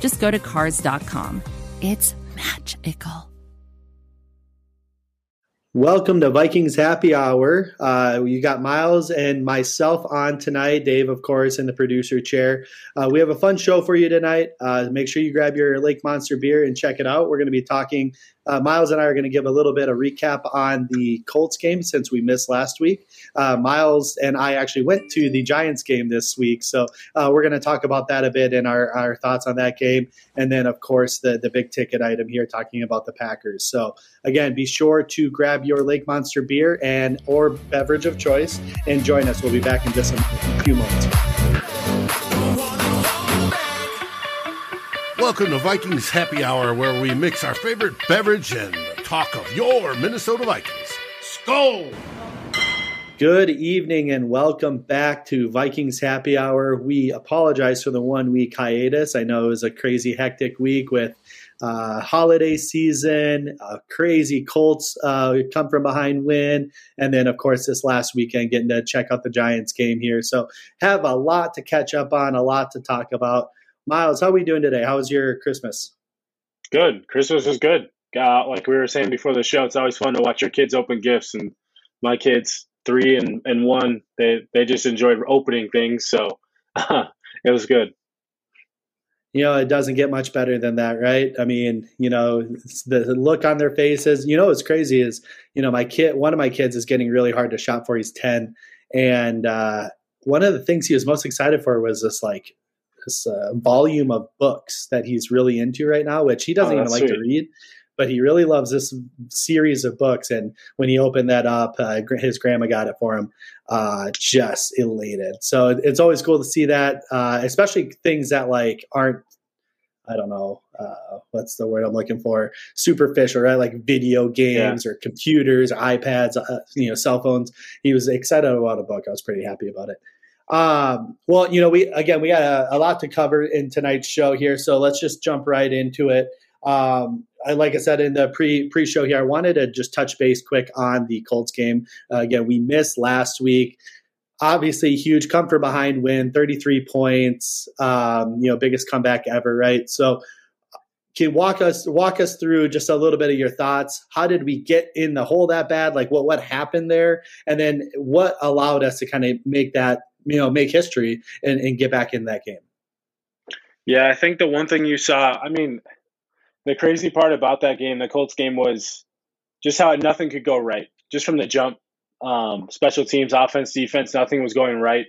just go to Cars.com. It's magical. Welcome to Vikings Happy Hour. Uh, you got Myles and myself on tonight, Dave, of course, in the producer chair. Uh, we have a fun show for you tonight. Uh, make sure you grab your Lake Monster beer and check it out. We're going to be talking uh, Myles and I are going to give a little bit of recap on the Colts game since we missed last week. Uh, Myles and I actually went to the Giants game this week, so uh, we're going to talk about that a bit and our, our thoughts on that game, and then of course the the big ticket item here, talking about the Packers. So again, be sure to grab your Lake Monster beer and or beverage of choice and join us. We'll be back in just a few moments. Welcome to Vikings Happy Hour, where we mix our favorite beverage and talk of your Minnesota Vikings. Skol! Good evening and welcome back to Vikings Happy Hour. We apologize for the one week hiatus. I know it was a crazy, hectic week with uh, holiday season, a crazy Colts uh, come from behind win, and then, of course, this last weekend getting to check out the Giants game here. So, have a lot to catch up on, a lot to talk about. Myles, how are we doing today? How was your Christmas? Good. Christmas was good. Uh, like we were saying before the show, it's always fun to watch your kids open gifts. And my kids, three and, and one, they, they just enjoyed opening things. So uh, it was good. You know, it doesn't get much better than that, right? I mean, you know, the look on their faces. You know, what's crazy is, you know, my kid, one of my kids is getting really hard to shop for. He's 10. And uh, one of the things he was most excited for was this, like, this uh, volume of books that he's really into right now, which he doesn't oh, even like sweet. to read, but he really loves this series of books. And when he opened that up, uh, his grandma got it for him, uh, just elated. So it's always cool to see that, uh, especially things that like aren't I don't know uh, what's the word I'm looking for superficial, right? Like video games yeah. or computers, or iPads, uh, you know, cell phones. He was excited about a book. I was pretty happy about it. Um, well, you know, we again we got a, a, lot to cover in tonight's show here, so let's just jump right into it. Um, I, like I said in the pre pre show here, I wanted to just touch base quick on the Colts game. Uh, again, we missed last week. Obviously, huge come from behind win, thirty three points. Um, you know, biggest comeback ever, right? So can walk us walk us through just a little bit of your thoughts how did we get in the hole that bad like what what happened there and then what allowed us to kind of make that you know make history and, and get back in that game. Yeah, I think the one thing you saw, I mean, the crazy part about that game, the Colts game, was just how nothing could go right, just from the jump. Um, special teams, offense, defense, nothing was going right.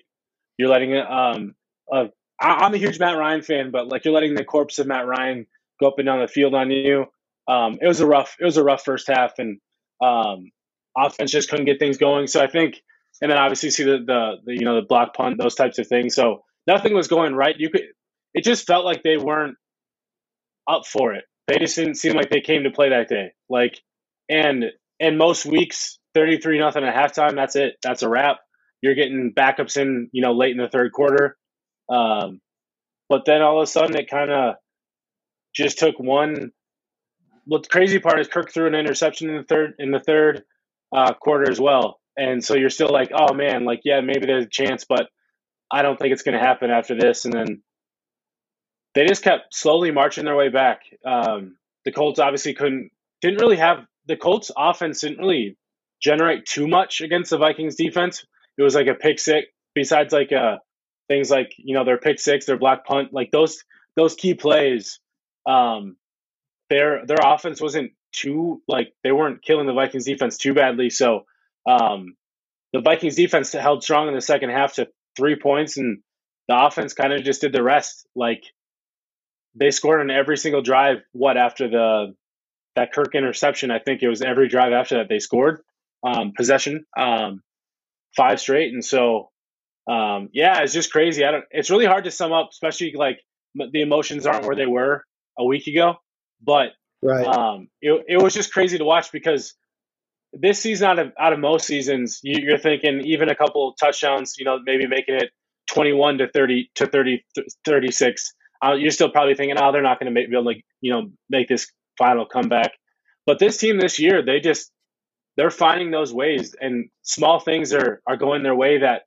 You're letting. Um, uh, I'm a huge Matt Ryan fan, but like you're letting the corpse of Matt Ryan go up and down the field on you. Um, it was a rough, it was a rough first half, and um, offense just couldn't get things going. So I think and then obviously see the, the, the you know the block punt, those types of things. So nothing was going right. You could it just felt like they weren't up for it. They just didn't seem like they came to play that day. Like and and most weeks, thirty three nothing at halftime. That's it. That's a wrap. You're getting backups in, you know, late in the third quarter. Um, but then all of a sudden, it kind of just took one. What the crazy part is, Kirk threw an interception in the third in the third uh, quarter as well. And so you're still like, oh man, like, yeah, maybe there's a chance, but I don't think it's going to happen after this. And then they just kept slowly marching their way back. Um, the Colts obviously couldn't, didn't really have, the Colts offense didn't really generate too much against the Vikings defense. It was like a pick six, besides like uh, things like, you know, their pick six, their black punt, like those, those key plays. Um, their, their offense wasn't too, like, they weren't killing the Vikings defense too badly. So, um, the Vikings defense held strong in the second half to three points, and the offense kind of just did the rest. Like they scored on every single drive. What after the that Kirk interception? I think it was every drive after that they scored um, possession, um, five straight, and so um, yeah, it's just crazy. I don't. It's really hard to sum up, especially like the emotions aren't where they were a week ago, but right. um, it it was just crazy to watch because this season out of out of most seasons, you, you're thinking even a couple touchdowns, you know, maybe making it 21 to 30 to 30 36. Uh, you're still probably thinking, oh, they're not going to be able to, you know, make this final comeback. But this team this year, they just they're finding those ways, and small things are are going their way that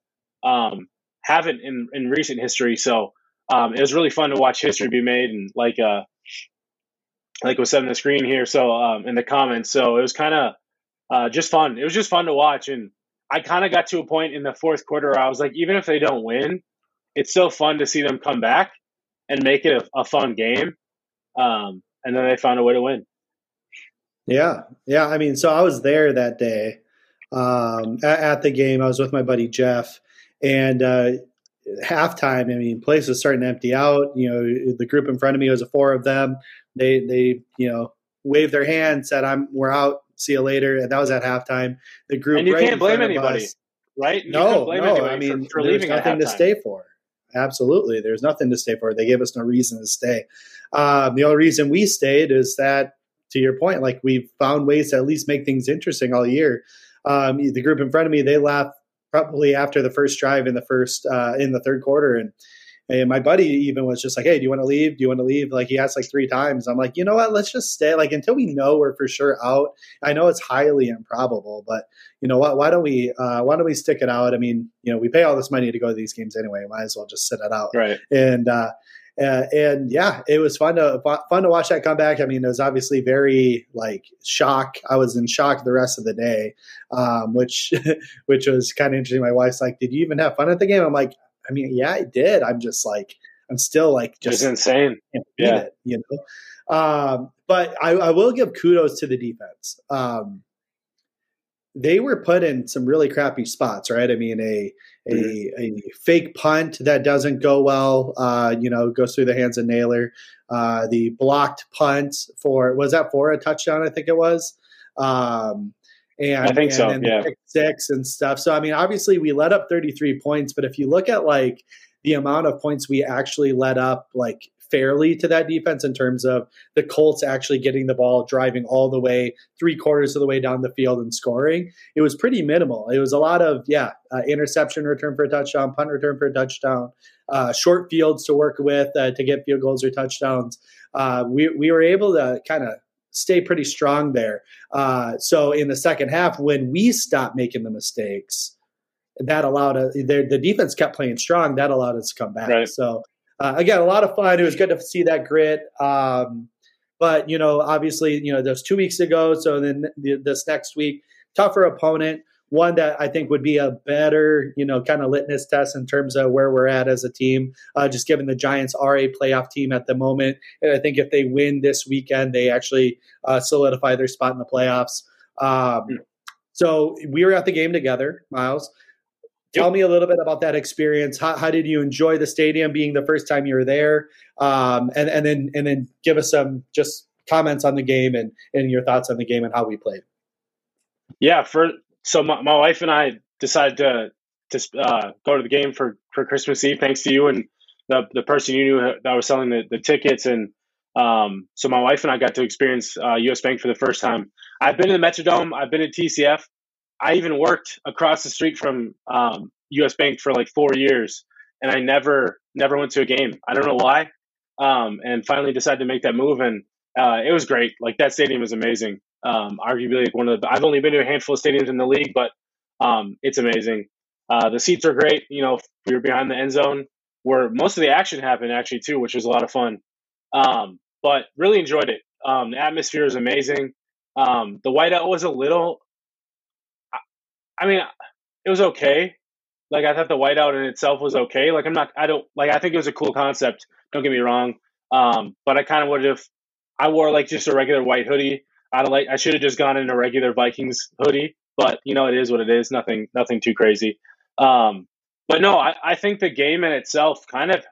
um, haven't in in recent history. So um, it was really fun to watch history be made, and like uh, like was said on the screen here, so um, in the comments. So it was kind of uh, just fun. It was just fun to watch, and I kind of got to a point in the fourth quarter where I was like, even if they don't win, it's still fun to see them come back and make it a, a fun game. Um, and then they found a way to win. Yeah, yeah. I mean, so I was there that day um, at, at, the game. I was with my buddy Jeff, and uh, halftime. I mean, place was starting to empty out. You know, the group in front of me was a four of them. They they you know waved their hand, said, "I'm we're out. See you later." And that was at halftime. The group and you right can't blame anybody, us, right? You no, no. I mean, for, for there's nothing to stay for. Absolutely, there's nothing to stay for. They gave us no reason to stay. Um, the only reason we stayed is that, to your point, like we've found ways to at least make things interesting all year. Um, the group in front of me, they left probably after the first drive in the first uh, in the third quarter, and and my buddy even was just like, "Hey, do you want to leave? Do you want to leave?" Like he asked like three times. I'm like, you know what? Let's just stay. Like until we know we're for sure out. I know it's highly improbable, but you know what? Why don't we? Uh, why don't we stick it out? I mean, you know, we pay all this money to go to these games anyway. Might as well just sit it out. Right. And uh, uh, and yeah, it was fun to fun to watch that come back. I mean, it was obviously very like shock. I was in shock the rest of the day, um, which which was kind of interesting. My wife's like, "Did you even have fun at the game?" I'm like, I mean, yeah, I did. I'm just like, I'm still like, just it's insane. Yeah. It, you know? Um, but I, I, will give kudos to the defense. Um, they were put in some really crappy spots, right? I mean, a a, mm-hmm. a fake punt that doesn't go well, uh, you know, goes through the hands of Nailor. Uh, the blocked punt for was that for a touchdown? I think it was. Um, and I think and so. Yeah, six and stuff. So I mean, obviously we let up 33 points, but if you look at like the amount of points we actually let up, like fairly to that defense in terms of the Colts actually getting the ball, driving all the way three quarters of the way down the field and scoring. It was pretty minimal. It was a lot of yeah, uh, interception return for a touchdown, punt return for a touchdown, uh, short fields to work with uh, to get field goals or touchdowns. Uh, we we were able to kind of stay pretty strong there. Uh, so in the second half, when we stopped making the mistakes, that allowed us. The, the defense kept playing strong. That allowed us to come back. Right. So uh, again, a lot of fun. It was good to see that grit. Um, but you know, obviously, you know, was two weeks ago. So then this next week, tougher opponent one that I think would be a better, you know, kind of litmus test in terms of where we're at as a team. Uh, just given the Giants are a playoff team at the moment, and I think if they win this weekend, they actually uh, solidify their spot in the playoffs. Um, so we were at the game together, Myles. Tell me a little bit about that experience. How, how, did you enjoy the stadium being the first time you were there? Um, and, and then and then give us some just comments on the game and, and your thoughts on the game and how we played. Yeah, for so my, my wife and I decided to to uh, go to the game for, for Christmas Eve, thanks to you and the the person you knew that was selling the, the tickets. And um, so my wife and I got to experience uh, US Bank for the first time. I've been in the Metrodome. I've been at TCF. I even worked across the street from um, US Bank for like four years, and I never never went to a game. I don't know why. Um, and finally decided to make that move, and uh, it was great. Like that stadium was amazing. Um, arguably like one of the. I've only been to a handful of stadiums in the league, but um, it's amazing. Uh, the seats are great. You know, we were behind the end zone where most of the action happened actually too, which was a lot of fun. Um, but really enjoyed it. Um, the atmosphere is amazing. Um, the whiteout was a little. I, I mean, it was okay. Like I thought the whiteout in itself was okay. Like I'm not. I don't like. I think it was a cool concept. Don't get me wrong. Um, but I kind of would have. I wore like just a regular white hoodie I like I should have just gone in a regular Vikings hoodie, but you know it is what it is. Nothing nothing too crazy. Um, but no, I, I think the game in itself kind of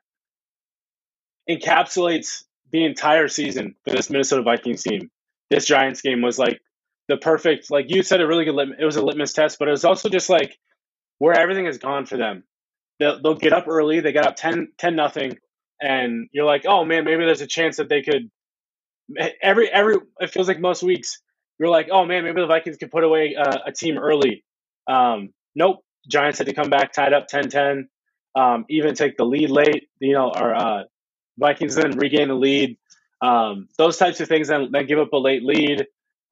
encapsulates the entire season for this Minnesota Vikings team. This Giants game was like the perfect, like you said, a really good. Lit- it was a litmus test, but it was also just like where everything has gone for them. They'll, they'll get up early. They got up 10, 10 nothing, and you're like, oh man, maybe there's a chance that they could every every it feels like most weeks you're like, oh man, maybe the Vikings can put away uh, a team early. Um, nope, Giants had to come back tied up 10-10, um, even take the lead late. You know, or uh, Vikings then regain the lead. Um, those types of things then, then give up a late lead,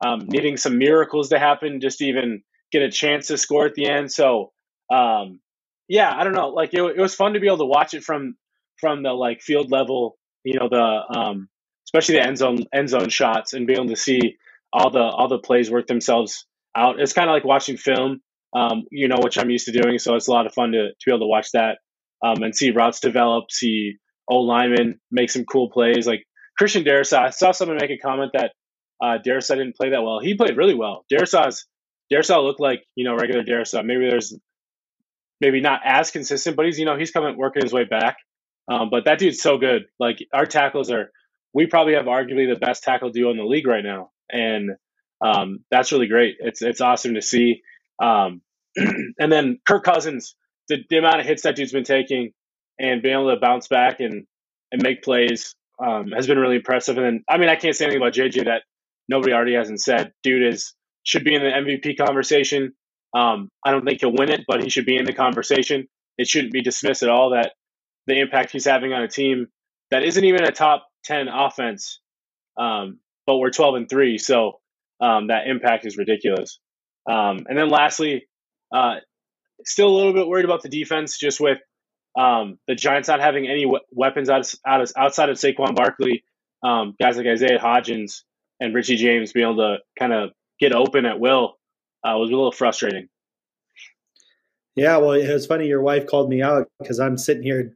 um, needing some miracles to happen just to even get a chance to score at the end. So, um, yeah, I don't know. Like it, it was fun to be able to watch it from from the like field level. You know, the um, especially the end zone end zone shots and being able to see all the all the plays work themselves out. It's kind of like watching film, um, you know, which I'm used to doing. So it's a lot of fun to, to be able to watch that um, and see routes develop, see old linemen make some cool plays. Like Christian Darrisaw, I saw someone make a comment that uh, Darrisaw didn't play that well. He played really well. Darrisaw's Darrisaw looked like you know regular Darrisaw. Maybe there's maybe not as consistent, but he's you know he's coming working his way back. Um, but that dude's so good. Like our tackles are, we probably have arguably the best tackle duo in the league right now and um, that's really great. It's it's awesome to see. Um, and then Kirk Cousins, the, the amount of hits that dude's been taking and being able to bounce back and and make plays um, has been really impressive. And then I mean I can't say anything about JJ that nobody already hasn't said. Dude is should be in the MVP conversation. Um, I don't think he'll win it, but he should be in the conversation. It shouldn't be dismissed at all that the impact he's having on a team that isn't even a top ten offense um, but we're 12 and three, so um, that impact is ridiculous. Um, and then lastly, uh, still a little bit worried about the defense, just with um, the Giants not having any we- weapons out of, out of, outside of Saquon Barkley, um, guys like Isaiah Hodgins and Richie James being able to kind of get open at will uh, was a little frustrating. Yeah, well, it was funny. Your wife called me out because I'm sitting here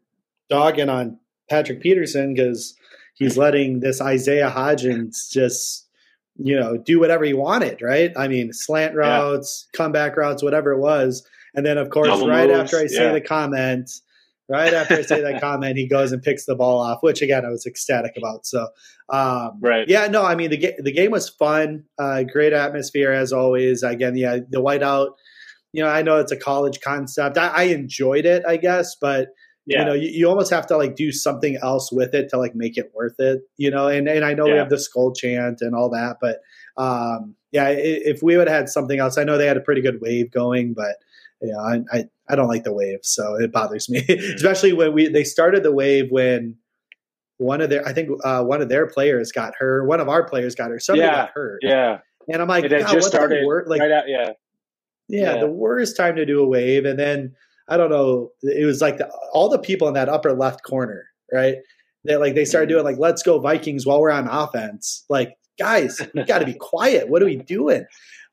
dogging on Patrick Peterson because he's letting this Isaiah Hodgins just you know do whatever he wanted, right? I mean, slant routes, yeah. comeback routes, whatever it was. And then, of course, Double right moves, after I say yeah. the comment, right after I say that comment, he goes and picks the ball off, which again I was ecstatic about. So, um, right, yeah, no, I mean the ga- the game was fun, uh, great atmosphere as always. Again, yeah, the whiteout. You know, I know it's a college concept. I, I enjoyed it, I guess, but yeah. you know you, you, almost have to like do something else with it to like make it worth it you know and and i know yeah. we have the Skol chant and all that but um yeah if we would have had something else i know they had a pretty good wave going but yeah you know, I, I i don't like the wave so it bothers me especially when we they started the wave when one of their i think uh, one of their players got hurt one of our players got hurt somebody yeah. got hurt yeah and i'm like it just started like right out, yeah. yeah. yeah the worst time to do a wave and then I don't know. It was like the, all the people in that upper left corner, right? That like they started doing like "Let's go Vikings" while we're on offense. Like, guys, we got to be quiet. What are we doing?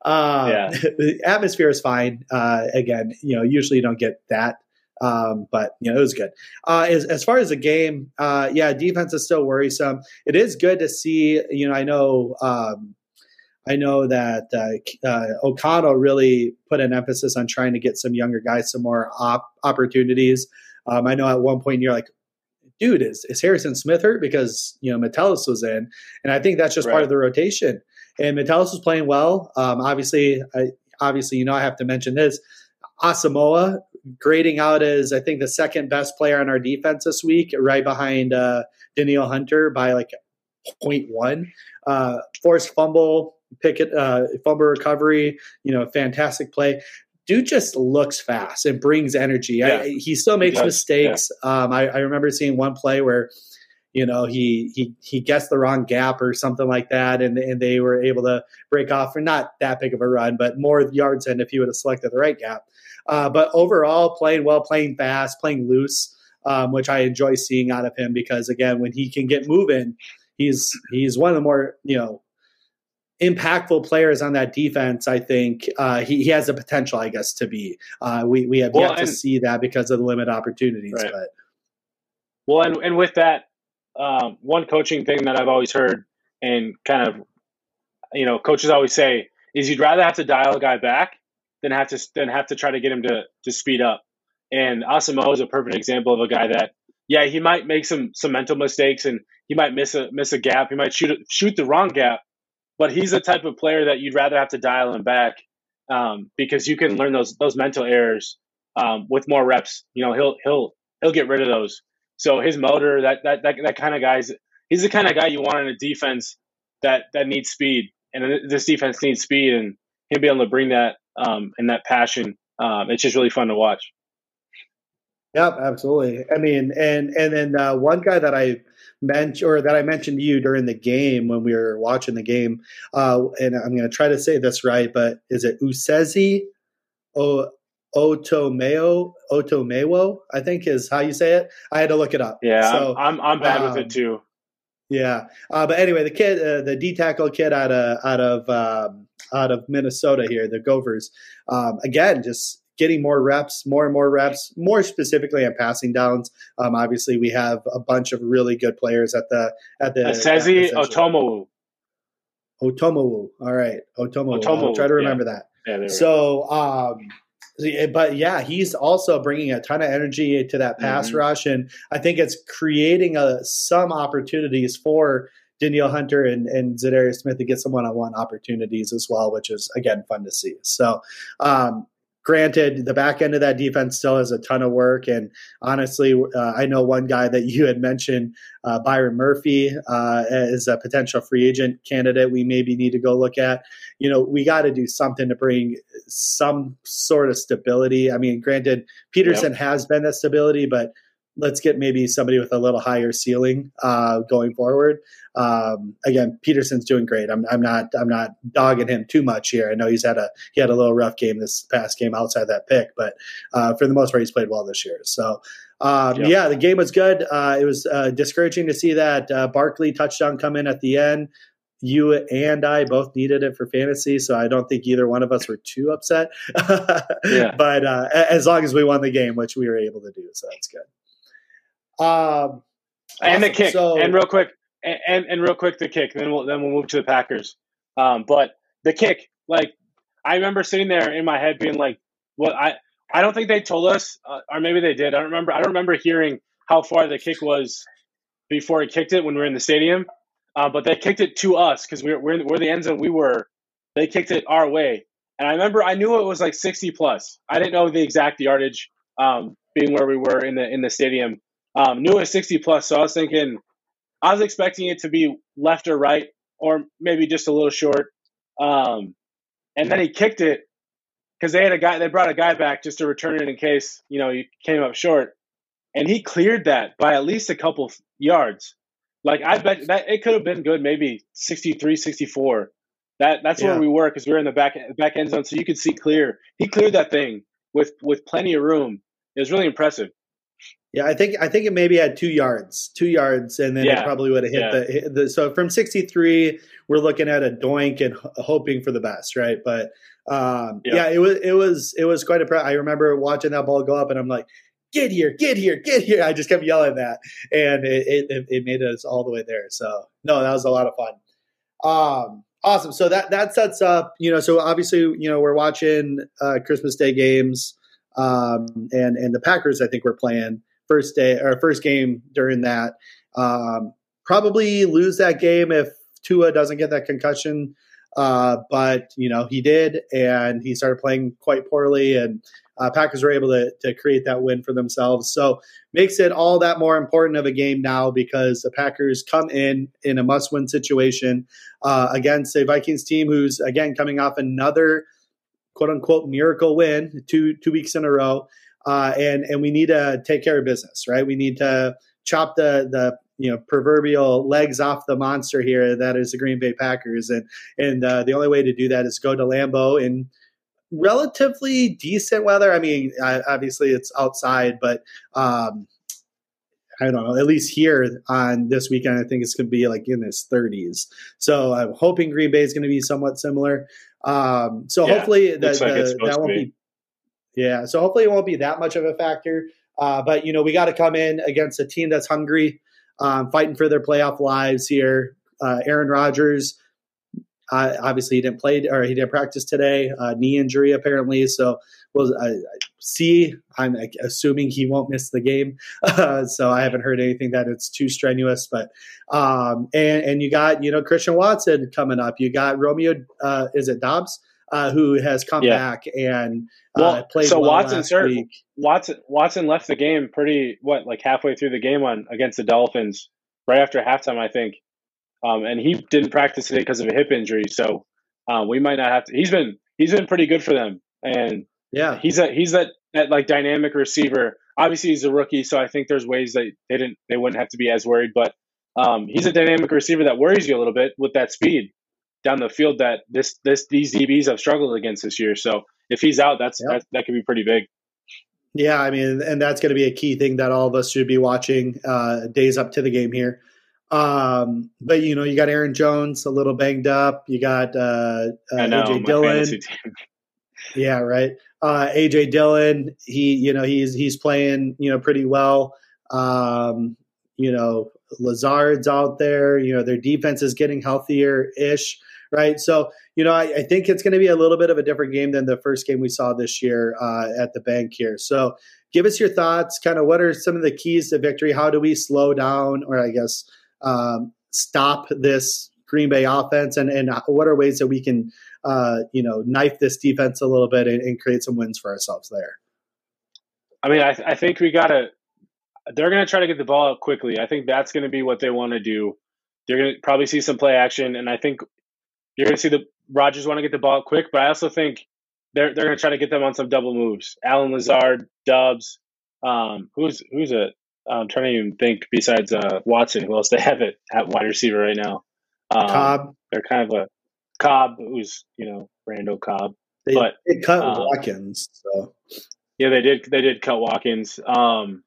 Um, yeah. the atmosphere is fine. Uh, again, you know, usually you don't get that, um, but you know, it was good. Uh, as, as far as the game, uh, yeah, defense is still worrisome. It is good to see. You know, I know. Um, I know that uh, uh, O'Connell really put an emphasis on trying to get some younger guys some more op- opportunities. Um, I know at one point you're like, dude, is, is Harrison Smith hurt? Because, you know, Metellus was in. And I think that's just right. part of the rotation. And Metellus was playing well. Um, obviously, I, obviously, you know, I have to mention this. Asamoah grading out as, I think, the second best player on our defense this week, right behind uh, Danielle Hunter by like 0.1. Uh, forced fumble, Pickett uh, fumble recovery, you know, fantastic play. Dude just looks fast and brings energy. Yeah. I, he still makes he mistakes. Yeah. Um, I, I, remember seeing one play where, you know, he he he gets the wrong gap or something like that, and and they were able to break off for not that big of a run, but more yards than if he would have selected the right gap. Uh, but overall, playing well, playing fast, playing loose, um, which I enjoy seeing out of him because again, when he can get moving, he's he's one of the more you know impactful players on that defense, I think uh, he, he has the potential, I guess, to be. Uh, we we have well, yet to see that because of the limited opportunities. Right. But well, and and with that, um, one coaching thing that I've always heard, and kind of, you know, coaches always say is you'd rather have to dial a guy back than have to than have to try to get him to to speed up. And Asamoah is a perfect example of a guy that, yeah, he might make some some mental mistakes and he might miss a miss a gap. He might shoot shoot the wrong gap, but he's the type of player that you'd rather have to dial him back um, because you can learn those those mental errors um, with more reps. You know, he'll he'll he'll get rid of those. So his motor, that that that, that kind of guy's he's the kind of guy you want in a defense that that needs speed, and this defense needs speed, and him being able to bring that um, and that passion, um, it's just really fun to watch. Yep, absolutely. I mean, and and then uh, one guy that I mentioned or that I mentioned to you during the game when we were watching the game, uh, and I'm going to try to say this right, but is it Usezi o Otomeo Otomewo? I think is how you say it. I had to look it up. Yeah, so, I'm I'm bad um, with it um, too. Yeah, uh, but anyway, the kid, uh, the D tackle kid out of out of um, out of Minnesota here, the Gophers, um, again, just getting more reps, more and more reps, more specifically on passing downs. Um, obviously, we have a bunch of really good players at the at the Asezi Otomo. Otomo. All right, Otomo. Otomo. I'll try to remember yeah. that. Yeah, so, um, but yeah, he's also bringing a ton of energy to that pass mm-hmm. rush, and I think it's creating a, uh, some opportunities for Danielle Hunter and, and Za'Darius Smith to get some one-on-one opportunities as well, which is again fun to see. So, um, granted, the back end of that defense still has a ton of work. And honestly, uh, I know one guy that you had mentioned, uh, Byron Murphy, uh, as a potential free agent candidate. We maybe need to go look at. You know, we got to do something to bring some sort of stability. I mean, granted, Peterson yep. has been that stability, but let's get maybe somebody with a little higher ceiling uh, going forward. Um, again, Peterson's doing great. I'm, I'm not I'm not dogging him too much here. I know he's had a he had a little rough game this past game outside that pick, but uh, for the most part, he's played well this year. So. Um, yep. Yeah, the game was good. Uh, it was uh, discouraging to see that uh, Barkley touchdown come in at the end you and I both needed it for fantasy, so I don't think either one of us were too upset. yeah. But uh, as long as we won the game, which we were able to do, so that's good. Um, and the kick, so, and real quick, and, and, and real quick, the kick. Then we'll then we'll move to the Packers. Um, but the kick, like I remember sitting there in my head being like, "What I I don't think they told us, uh, or maybe they did. I don't remember. I don't remember hearing how far the kick was before he kicked it when we were in the stadium. Uh, but they kicked it to us because we we're we're, we're the end zone. We were. They kicked it our way, and I remember I knew it was like sixty plus. I didn't know the exact yardage, um, being where we were in the in the stadium. Um, it was 60 plus, so I was thinking, I was expecting it to be left or right, or maybe just a little short. Um, and then he kicked it because they had a guy, they brought a guy back just to return it in case you know he came up short, and he cleared that by at least a couple yards. Like I bet that it could have been good, maybe 63, 64. That that's yeah. where we were because we were in the back back end zone, so you could see clear. He cleared that thing with with plenty of room. It was really impressive. Yeah, I think I think it maybe had two yards, two yards, and then yeah. it probably would have hit, yeah. the, hit, the, So from sixty three, we're looking at a doink and hoping for the best, right? But um, yeah. yeah. it was it was it was quite a. I remember watching that ball go up, and I'm like, "Get here, get here, get here!" I just kept yelling that, and it it, it made us all the way there. So no, that was a lot of fun. Um, awesome. So that that sets up, you know. So obviously, you know, we're watching uh, Christmas Day games, um, and and the Packers. I think we're playing first day or first game during that. Um, probably lose that game if Tua doesn't get that concussion. Uh, but you know he did, and he started playing quite poorly, and uh, Packers were able to, to create that win for themselves. So makes it all that more important of a game now because the Packers come in in a must-win situation uh, against a Vikings team who's again coming off another quote unquote miracle win two two weeks in a row uh, and and we need to take care of business, right? We need to chop the the you know proverbial legs off the monster here that is the Green Bay Packers, and and uh, the only way to do that is go to Lambeau in relatively decent weather. I mean, obviously it's outside, but um, I don't know. At least here on this weekend, I think it's going to be like in its 30s. So I'm hoping Green Bay is going to be somewhat similar. Um, so yeah, hopefully that, like that won't be. be yeah, so hopefully it won't be that much of a factor. Uh, but you know, we got to come in against a team that's hungry, um, fighting for their playoff lives here. Uh, Aaron Rodgers, uh, obviously he didn't play or he didn't practice today, uh, knee injury apparently. So we'll see. I'm assuming he won't miss the game. so I haven't heard anything that it's too strenuous. But um, and and you got you know Christian Watson coming up. You got Romeo. Uh, is it Doubs? uh, who has come yeah. back and uh, well, played so well Watson, sir, week. Watson Watson left the game pretty what like halfway through the game on against the Dolphins right after halftime, I think. um, and he didn't practice today because of a hip injury. So um, we might not have to. He's been he's been pretty good for them, and yeah, he's a he's that that like dynamic receiver. Obviously, he's a rookie, so I think there's ways that they didn't they wouldn't have to be as worried. But um, he's a dynamic receiver that worries you a little bit with that speed down the field that this this these DBs have struggled against this year. So if he's out, that's that, that could be pretty big. Yeah, I mean, and that's going to be a key thing that all of us should be watching uh, days up to the game here. Um, but you know, you got Aaron Jones a little banged up. You got uh, uh, know, AJ Dillon. yeah, right. Uh, AJ Dillon, he you know he's he's playing you know pretty well. Um, you know, Lazard's out there. You know, their defense is getting healthier ish, right? So, you know, I, I think it's going to be a little bit of a different game than the first game we saw this year uh, at the bank here. So, give us your thoughts. Kind of what are some of the keys to victory? How do we slow down, or I guess um, stop this Green Bay offense, and and what are ways that we can, uh, you know, knife this defense a little bit and, and create some wins for ourselves there? I mean, I, I think we got to they're going to try to get the ball out quickly. I think that's going to be what they want to do. They're going to probably see some play action, and I think you're going to see the Rodgers want to get the ball quick. But I also think they're they're going to try to get them on some double moves. Allen Lazard, Doubs, um, who's who's it? I'm trying to even think besides uh, Watson, who else they have it at wide receiver right now. Um, Cobb. They're kind of a Cobb, who's you know Randall Cobb. They, but they cut um, Watkins. So yeah, they did. They did cut Watkins. Um,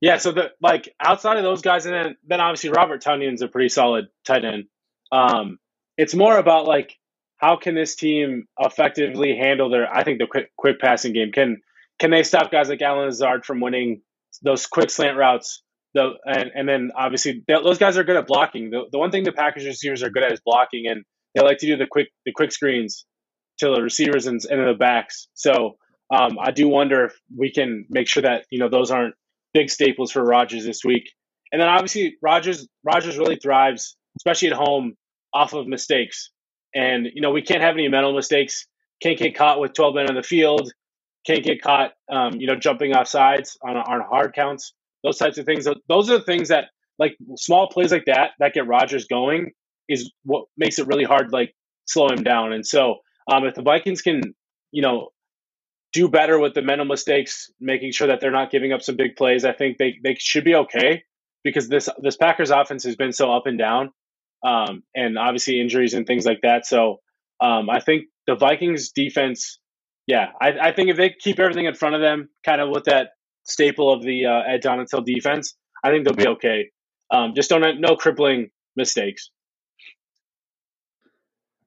yeah, so the like outside of those guys, and then then obviously Robert Tonyan's a pretty solid tight end. Um, it's more about like how can this team effectively handle their I think the quick quick passing game. Can can they stop guys like Allen Lazard from winning those quick slant routes? The and, and then obviously those guys are good at blocking. The, the one thing the Packers receivers are good at is blocking, and they like to do the quick the quick screens to the receivers and, and the backs. So um, I do wonder if we can make sure that you know those aren't big staples for Rodgers this week. And then obviously Rodgers Rodgers really thrives, especially at home, off of mistakes. And you know we can't have any mental mistakes. Can't get caught with 12 men on the field. Can't get caught, um, you know, jumping off sides on on hard counts. Those types of things. Those are the things that like small plays like that that get Rodgers going is what makes it really hard, like slow him down. And so um, if the Vikings can, you know, do better with the mental mistakes, making sure that they're not giving up some big plays. I think they, they should be okay because this this Packers offense has been so up and down, um, and obviously injuries and things like that. So um, I think the Vikings defense, yeah, I, I, think if they keep everything in front of them, kind of with that staple of the uh, Ed Donatell defense, I think they'll be okay. Um, just don't no crippling mistakes.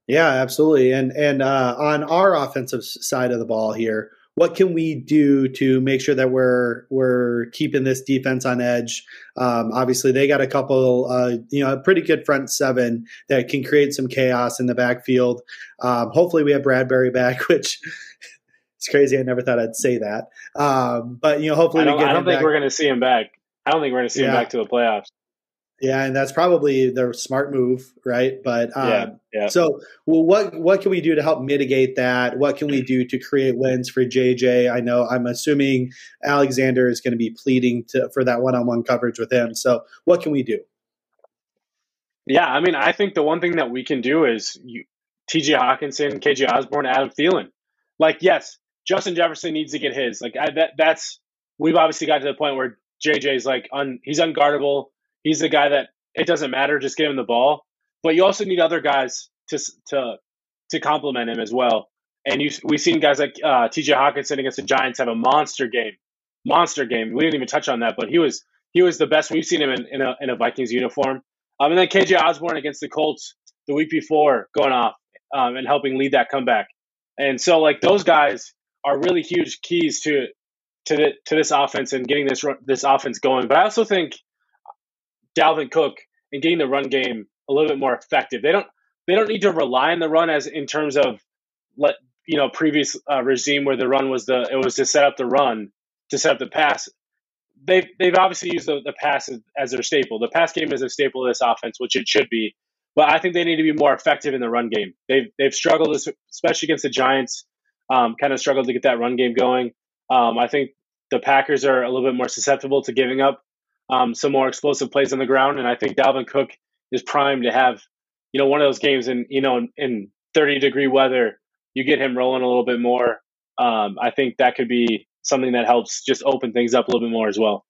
Yeah, absolutely. And and uh, on our offensive side of the ball here, what can we do to make sure that we're we're keeping this defense on edge? Um, obviously, they got a couple, uh, you know, a pretty good front seven that can create some chaos in the backfield. Um, hopefully, we have Bradbury back, which it's crazy. I never thought I'd say that, um, but you know, hopefully, I don't, I don't think back. we're going to see him back. I don't think we're going to see yeah. him back to the playoffs. Yeah, and that's probably the smart move, right? But um, yeah, yeah. So, well, what what can we do to help mitigate that? What can we do to create wins for JJ? I know I'm assuming Alexander is going to be pleading to for that one-on-one coverage with him. So, what can we do? Yeah, I mean, I think the one thing that we can do is you, T.J. Hockenson, KJ Osborn, Adam Thielen. Like, yes, Justin Jefferson needs to get his. Like, I, that that's we've obviously got to the point where JJ's like un, he's unguardable he's the guy that it doesn't matter, just give him the ball. But you also need other guys to to to complement him as well. And you we've seen guys like uh, T.J. Hockenson against the Giants have a monster game, monster game. We didn't even touch on that, but he was he was the best we've seen him in, in a in a Vikings uniform. Um, and then KJ Osborn against the Colts the week before going off um, and helping lead that comeback. And so like those guys are really huge keys to to the, to this offense and getting this this offense going. But I also think Dalvin Cook and getting the run game a little bit more effective. They don't they don't need to rely on the run as in terms of let you know previous uh, regime where the run was the it was to set up the run to set up the pass. They've they've obviously used the, the pass as, their staple. The pass game is a staple of this offense, which it should be. But I think they need to be more effective in the run game. They've they've struggled, especially against the Giants. Um, kind of struggled to get that run game going. Um, I think the Packers are a little bit more susceptible to giving up um, some more explosive plays on the ground. And I think Dalvin Cook is primed to have, you know, one of those games in you know in 30 degree weather, you get him rolling a little bit more. Um, I think that could be something that helps just open things up a little bit more as well.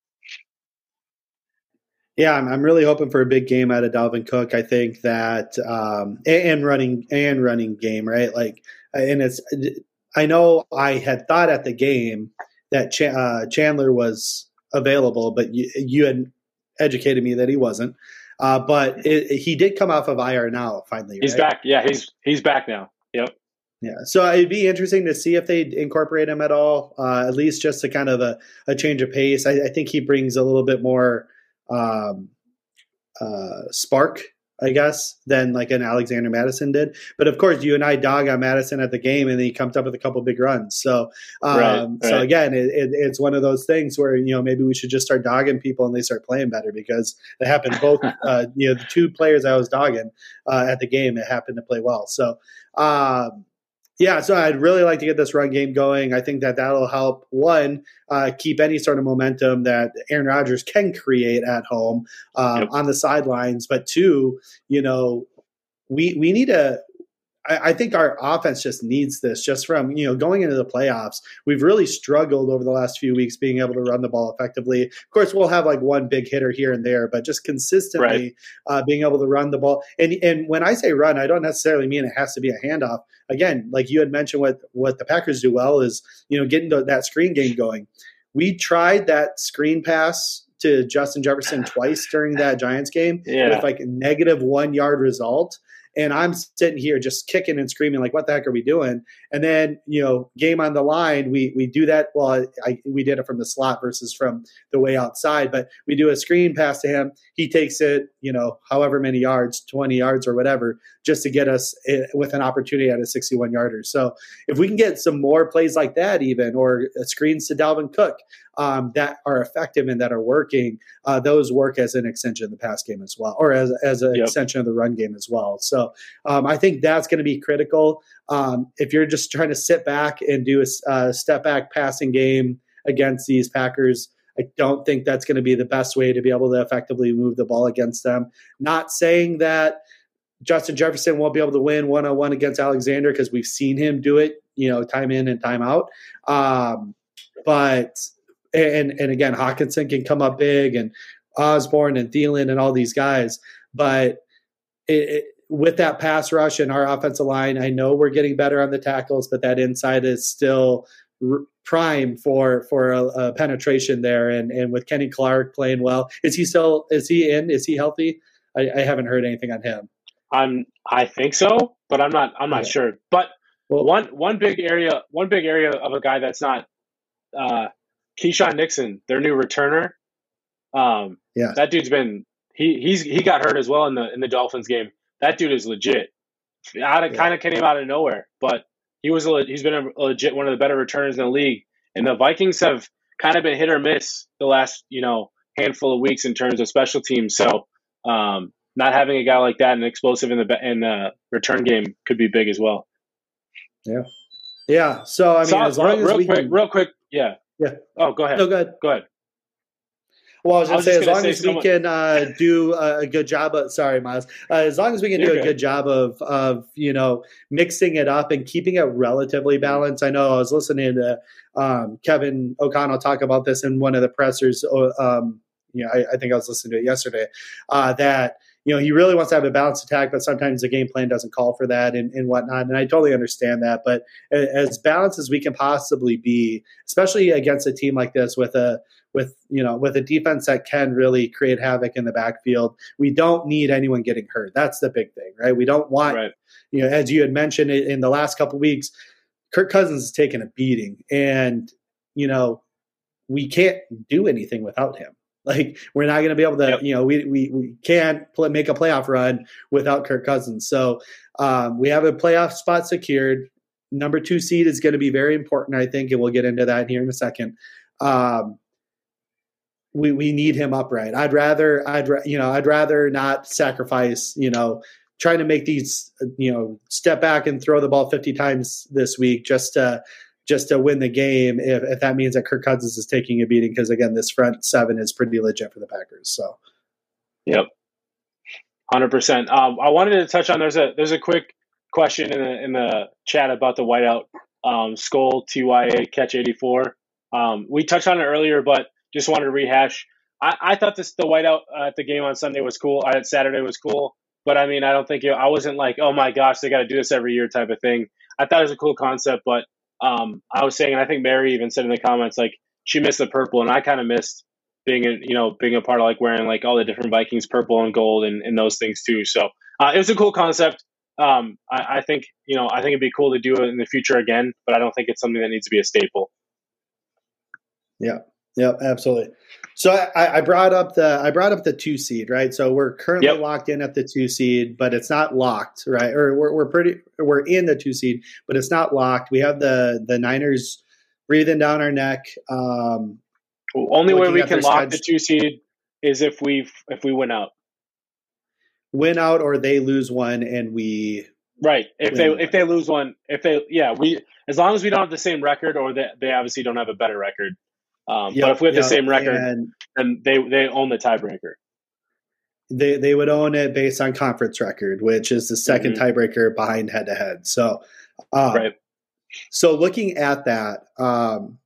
Yeah, I'm, I'm really hoping for a big game out of Dalvin Cook. I think that um, and running and running game, right? Like, and it's I know I had thought at the game that Ch- uh, Chandler was available, but you, you had educated me that he wasn't. Uh, but it, he did come off of IR now. Finally, he's back. Yeah, he's he's back now. Yep. Yeah, so it'd be interesting to see if they incorporate him at all, uh, at least just to kind of a, a change of pace. I, I, think he brings a little bit more um, uh, spark I guess, than like an Alexander Mattison did. But of course, you and I dog on Mattison at the game, and he comes up with a couple big runs. So, um, right, right. so again, it, it, it's one of those things where you know maybe we should just start dogging people and they start playing better because it happened. Both, uh, you know, the two players I was dogging uh, at the game, it happened to play well. So, um, yeah, so I'd really like to get this run game going. I think that that'll help one uh, keep any sort of momentum that Aaron Rodgers can create at home um, yep. on the sidelines, but two, you know, we we need to I, think our offense just needs this just from, you know, going into the playoffs. We've really struggled over the last few weeks being able to run the ball effectively. Of course, we'll have like one big hitter here and there, but just consistently right. uh, being able to run the ball. And and when I say run, I don't necessarily mean it has to be a handoff. Again, like you had mentioned, what what the Packers do well is, you know, getting that screen game going. We tried that screen pass to Justin Jefferson twice during that Giants game yeah. with like negative one yard result and I'm sitting here just kicking and screaming like, "What the heck are we doing?" And then you know, game on the line, we we do that. Well, I, we did it from the slot versus from the way outside, but we do a screen pass to him. He takes it, you know, however many yards, twenty yards or whatever, just to get us eh, with an opportunity at a sixty-one yarder. So if we can get some more plays like that, even or screens to Dalvin Cook, um, that are effective and that are working, uh, those work as an extension of the pass game as well, or as, as an yep. extension of the run game as well. So um, I think that's going to be critical. Um, if you're just trying to sit back and do a, a step back passing game against these Packers, I don't think that's going to be the best way to be able to effectively move the ball against them. Not saying that Justin Jefferson won't be able to win one on one against Alexander because we've seen him do it, you know, time in and time out. Um, but and and again, Hockenson can come up big, and Osborn and Thielen and all these guys. But it, it, with that pass rush and our offensive line, I know we're getting better on the tackles, but that inside is still r- prime for for a, a, penetration there. And and with Kenny Clark playing well, is he still is he in? Is he healthy? I, I haven't heard anything on him. I'm I think so, but I'm not I'm not sure. But well, one one big area one big area of a guy that's not uh, Keisean Nixon, their new returner. Um, yeah, that dude's been he he's he got hurt as well in the in the Dolphins game. That dude is legit. Out of yeah. kind of came out of nowhere, but he was a, he's been a legit one of the better returners in the league. And the Vikings have kind of been hit or miss the last you know handful of weeks in terms of special teams. So um, not having a guy like that and explosive in the in the return game could be big as well. Yeah, yeah. So I mean, so, as long real, as real we quick, can... real quick, yeah. Yeah. Oh, go ahead. No, go ahead. Go ahead. Well, I was going to say, as long as we can uh, do a good job of, sorry, Myles, uh, as long as we can You're do a good. good job of, of, you know, mixing it up and keeping it relatively balanced. I know I was listening to um, Kevin O'Connell talk about this in one of the pressers. Uh, um, you know, I, I, think I was listening to it yesterday, uh, that, you know, he really wants to have a balanced attack, but sometimes the game plan doesn't call for that and, and whatnot. And I totally understand that. But as balanced as we can possibly be, especially against a team like this with a with you know with a defense that can really create havoc in the backfield, we don't need anyone getting hurt. That's the big thing, right? We don't want right. you know, as you had mentioned in the last couple weeks, Kirk Cousins has taken a beating, and you know we can't do anything without him. Like we're not going to be able to, yep. you know, we we we can't play, make a playoff run without Kirk Cousins. So um, we have a playoff spot secured. Number two seed is going to be very important, I think, and we'll get into that here in a second. Um, we we need him upright. I'd rather I'd you know I'd rather not sacrifice you know trying to make these you know step back and throw the ball 50 times this week just to just to win the game if, if that means that Kirk Cousins is taking a beating because again this front seven is pretty legit for the Packers. So, yep. Hundred percent. Um, I wanted to touch on there's a there's a quick question in the in the chat about the whiteout um, skull TYA catch eighty four. Um, we touched on it earlier, but just wanted to rehash. I, I thought this the whiteout at the game on Sunday was cool. I Saturday was cool, but I mean I don't think it, I wasn't like oh my gosh they got to do this every year type of thing. I thought it was a cool concept, but um, I was saying and I think Mary even said in the comments like she missed the purple and I kind of missed being a you know being a part of like wearing like all the different Vikings purple and gold and, and those things too. So uh, it was a cool concept. Um, I, I, think you know I think it'd be cool to do it in the future again, but I don't think it's something that needs to be a staple. Yeah, yeah, absolutely. So I, I brought up the I brought up the two seed, right? So we're currently yep. locked in at the two seed, but it's not locked, right? Or we're, we're pretty we're in the two seed, but it's not locked. We have the the Niners breathing down our neck. Um, only way we can lock the two seed is if we if we win out. Win out or they lose one and we Right. If they if they lose one, if they yeah, we as long as we don't have the same record or they, they obviously don't have a better record. Um, yep, but if we have yep, the same record, then they they own the tiebreaker. They they would own it based on conference record, which is the 2nd mm-hmm. tiebreaker behind head to head. So, um, right. So looking at that, um,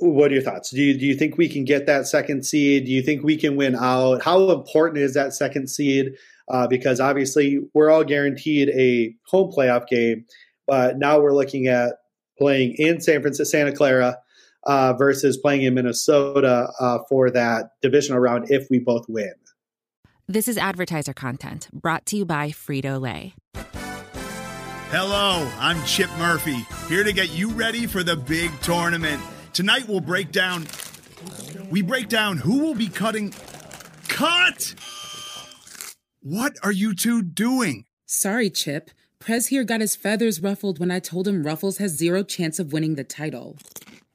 what are your thoughts? Do you do you think we can get that second seed? Do you think we can win out? How important is that second seed? Uh, because obviously we're all guaranteed a home playoff game, but now we're looking at playing in San Francisco, Santa Clara, uh, versus playing in Minnesota uh, for that divisional round if we both win. This is advertiser content brought to you by Frito Lay. Hello, I'm Chip Murphy, here to get you ready for the big tournament. Tonight we'll break down. We break down who will be cutting. Cut! What are you two doing? Sorry, Chip. Prez here got his feathers ruffled when I told him Ruffles has zero chance of winning the title.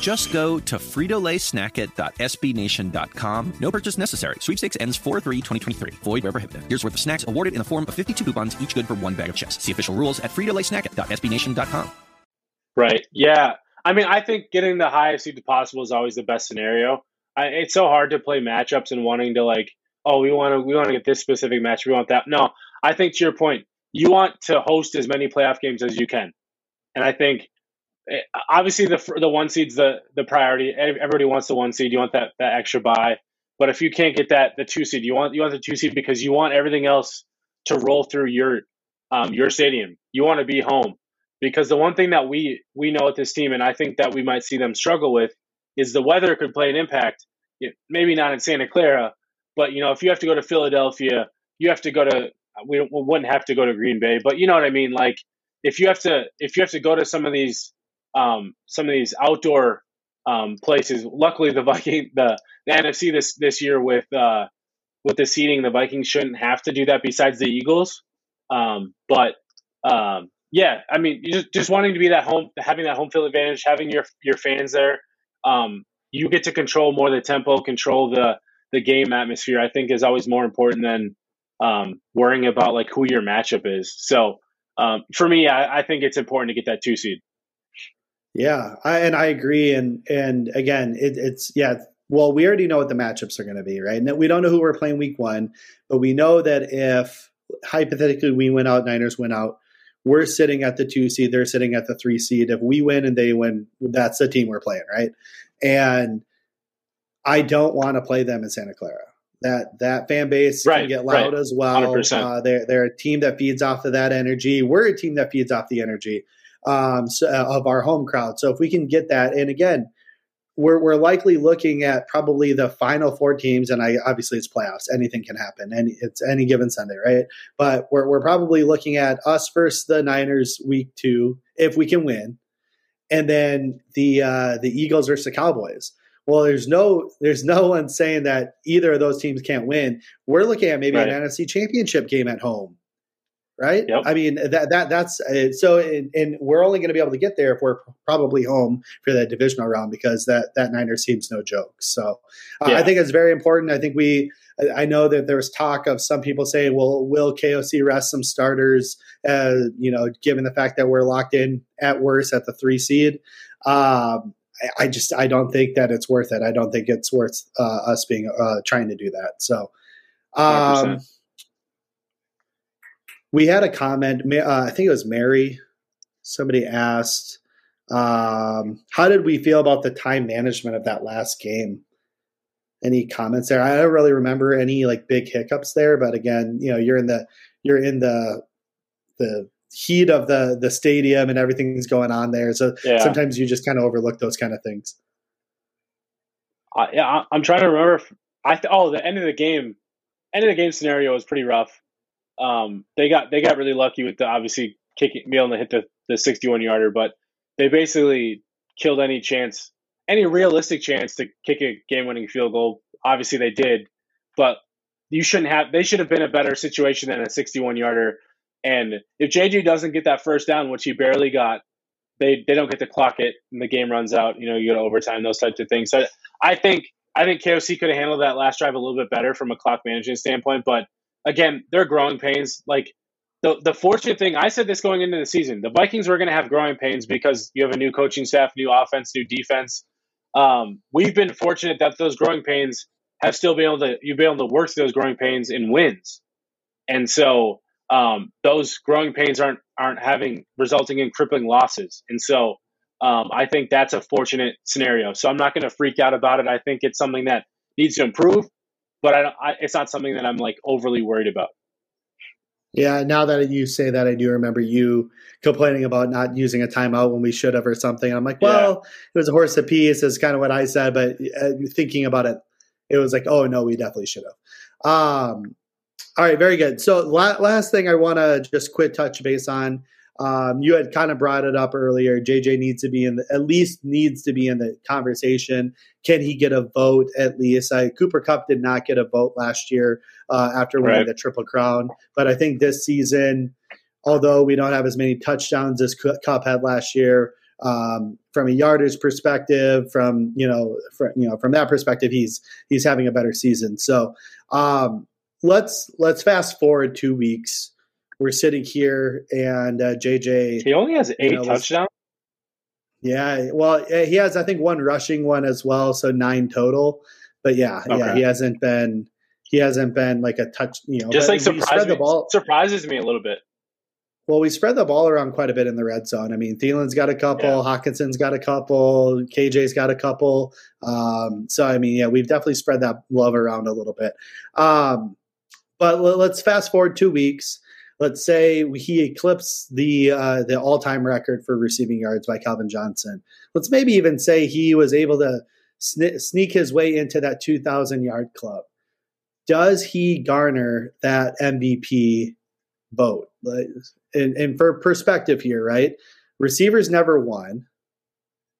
Just go to fritolaysnacket.sbnation.com. No purchase necessary. Sweepstakes ends 4-3-2023. Void where prohibited. Here's worth of snacks awarded in the form of 52 coupons, each good for one bag of chips. See official rules at fritolaysnacket.sbnation.com. Right. Yeah. I mean, I think getting the highest seed possible is always the best scenario. I, it's so hard to play matchups and wanting to like, oh, we want to we want to get this specific match, we want that. No, I think to your point, you want to host as many playoff games as you can, and I think obviously the the one seed's the the priority. Everybody wants the one seed. You want that that extra buy. But if you can't get that the two seed, you want you want the two seed because you want everything else to roll through your um, your stadium. You want to be home because the one thing that we we know with this team, and I think that we might see them struggle with, is the weather could play an impact. Maybe not in Santa Clara, but you know if you have to go to Philadelphia, you have to go to we, we wouldn't have to go to Green Bay, but you know what I mean. Like if you have to if you have to go to some of these um, some of these outdoor um, places. Luckily, the Viking, the, the NFC this this year with uh, with the seating, the Vikings shouldn't have to do that. Besides the Eagles, um, but um, yeah, I mean, just just wanting to be that home, having that home field advantage, having your your fans there, um, you get to control more the tempo, control the the game atmosphere. I think is always more important than um, worrying about like who your matchup is. So um, for me, I, I think it's important to get that two seed. Yeah, I, and I agree. And and again, it, it's yeah. Well, we already know what the matchups are going to be, right? And we don't know who we're playing week one, but we know that if hypothetically we win out, Niners win out, we're sitting at the two seed, they're sitting at the three seed. If we win and they win, that's the team we're playing, right? And I don't want to play them in Santa Clara. That that fan base right, can get loud right. as well. Uh, they're they're a team that feeds off of that energy. We're a team that feeds off the energy um, so, uh, of our home crowd. So if we can get that, and again, we're, we're likely looking at probably the final four teams, and I obviously it's playoffs. Anything can happen, and it's any given Sunday, right? But we're we're probably looking at us versus the Niners week two if we can win, and then the uh, the Eagles versus the Cowboys. Well, there's no there's no one saying that either of those teams can't win. We're looking at maybe right. an NFC Championship game at home, right? Yep. I mean that that that's uh, so, and, and we're only going to be able to get there if we're probably home for that divisional round because that that Niners team's no joke. So uh, yeah. I think it's very important. I think we. I know that there was talk of some people saying, "Well, will KOC rest some starters?" Uh, you know, given the fact that we're locked in at worst at the three seed. Um, I just I don't think that it's worth it. I don't think it's worth uh, us being uh, trying to do that. So, um, we had a comment. Uh, I think it was Mary. Somebody asked, um, "How did we feel about the time management of that last game?" Any comments there? I don't really remember any like big hiccups there, but again, you know, you're in the you're in the the heat of the the stadium and everything's going on there. So yeah. sometimes you just kind of overlook those kind of things. Uh, yeah, I'm trying to remember. If, I th- oh, the end of the game, end of the game scenario was pretty rough. Um, they got they got really lucky with the obviously kicking, to hit the the 61 yarder, but they basically killed any chance, any realistic chance to kick a game winning field goal. Obviously, they did, but you shouldn't have. They should have been a better situation than a 61 yarder and if JJ doesn't get that first down, which he barely got, they they don't get to clock it and the game runs out. You know, you go to overtime, those types of things. So I think I think KOC could have handled that last drive a little bit better from a clock management standpoint. But again, they're growing pains. Like the the fortunate thing, I said this going into the season, the Vikings were going to have growing pains because you have a new coaching staff, new offense, new defense. Um, we've been fortunate that those growing pains have still been able to you've been able to work through those growing pains in wins. And so um, those growing pains aren't aren't having resulting in crippling losses. And so um, I think that's a fortunate scenario. So I'm not going to freak out about it. I think it's something that needs to improve, but I, don't. I, it's not something that I'm like overly worried about. Yeah, now that you say that, I do remember you complaining about not using a timeout when we should have or something. I'm like, well, yeah. it was a horse of apiece, is kind of what I said, but uh, thinking about it, it was like, oh no, we definitely should have. Um, all right, very good. So la- last thing I want to just quit touch base on. Um, you had kind of brought it up earlier. JJ needs to be in the at least needs to be in the conversation. Can he get a vote at least? I, Cooper Kupp did not get a vote last year uh, after winning right. the Triple Crown, but I think this season, although we don't have as many touchdowns as Kupp had last year, um, from a yardage perspective, from you know, from, you know, from that perspective, he's he's having a better season. So um, let's let's fast forward two weeks. We're sitting here, and uh, JJ. He only has eight you know, touchdowns. Yeah, well, he has I think one rushing one as well, so nine total. But yeah, okay. yeah, he hasn't been he hasn't been like a touch. You know, just like surprise me, ball. surprises me a little bit. Well, we spread the ball around quite a bit in the red zone. I mean, Thielen's got a couple, yeah. Hockenson's got a couple, KJ's got a couple. Um, so I mean, yeah, we've definitely spread that love around a little bit. Um, but let's fast forward two weeks. Let's say he eclipsed the uh, the all time record for receiving yards by Calvin Johnson. Let's maybe even say he was able to sne- sneak his way into that 2,000 yard club. Does he garner that MVP vote? And, and for perspective here, right? Receivers never won,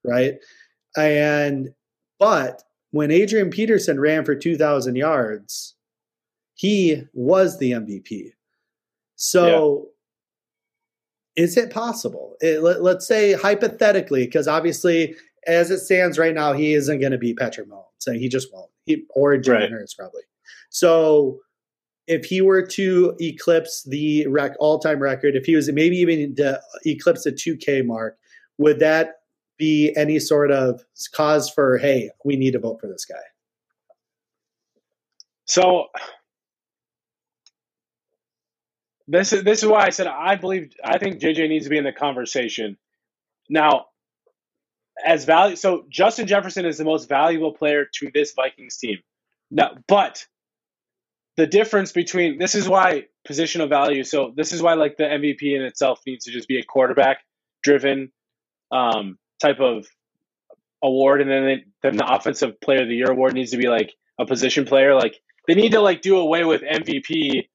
right? And but when Adrian Peterson ran for 2,000 yards, he was the MVP. So, yeah. is it possible? It, let, us say hypothetically, because obviously, as it stands right now, he isn't going to beat Patrick Mahomes. So he just won't. He, or Jalen right. Hurts probably. So, if he were to eclipse the rec- all-time record, if he was maybe even to eclipse the 2K mark, would that be any sort of cause for hey, we need to vote for this guy? So this is this is why I said I believe I think JJ needs to be in the conversation. Now, as value, so Justin Jefferson is the most valuable player to this Vikings team. Now, but the difference between this is why positional value. So this is why like the MVP in itself needs to just be a quarterback driven um, type of award, and then then the offensive player of the year award needs to be like a position player. Like they need to like do away with MVP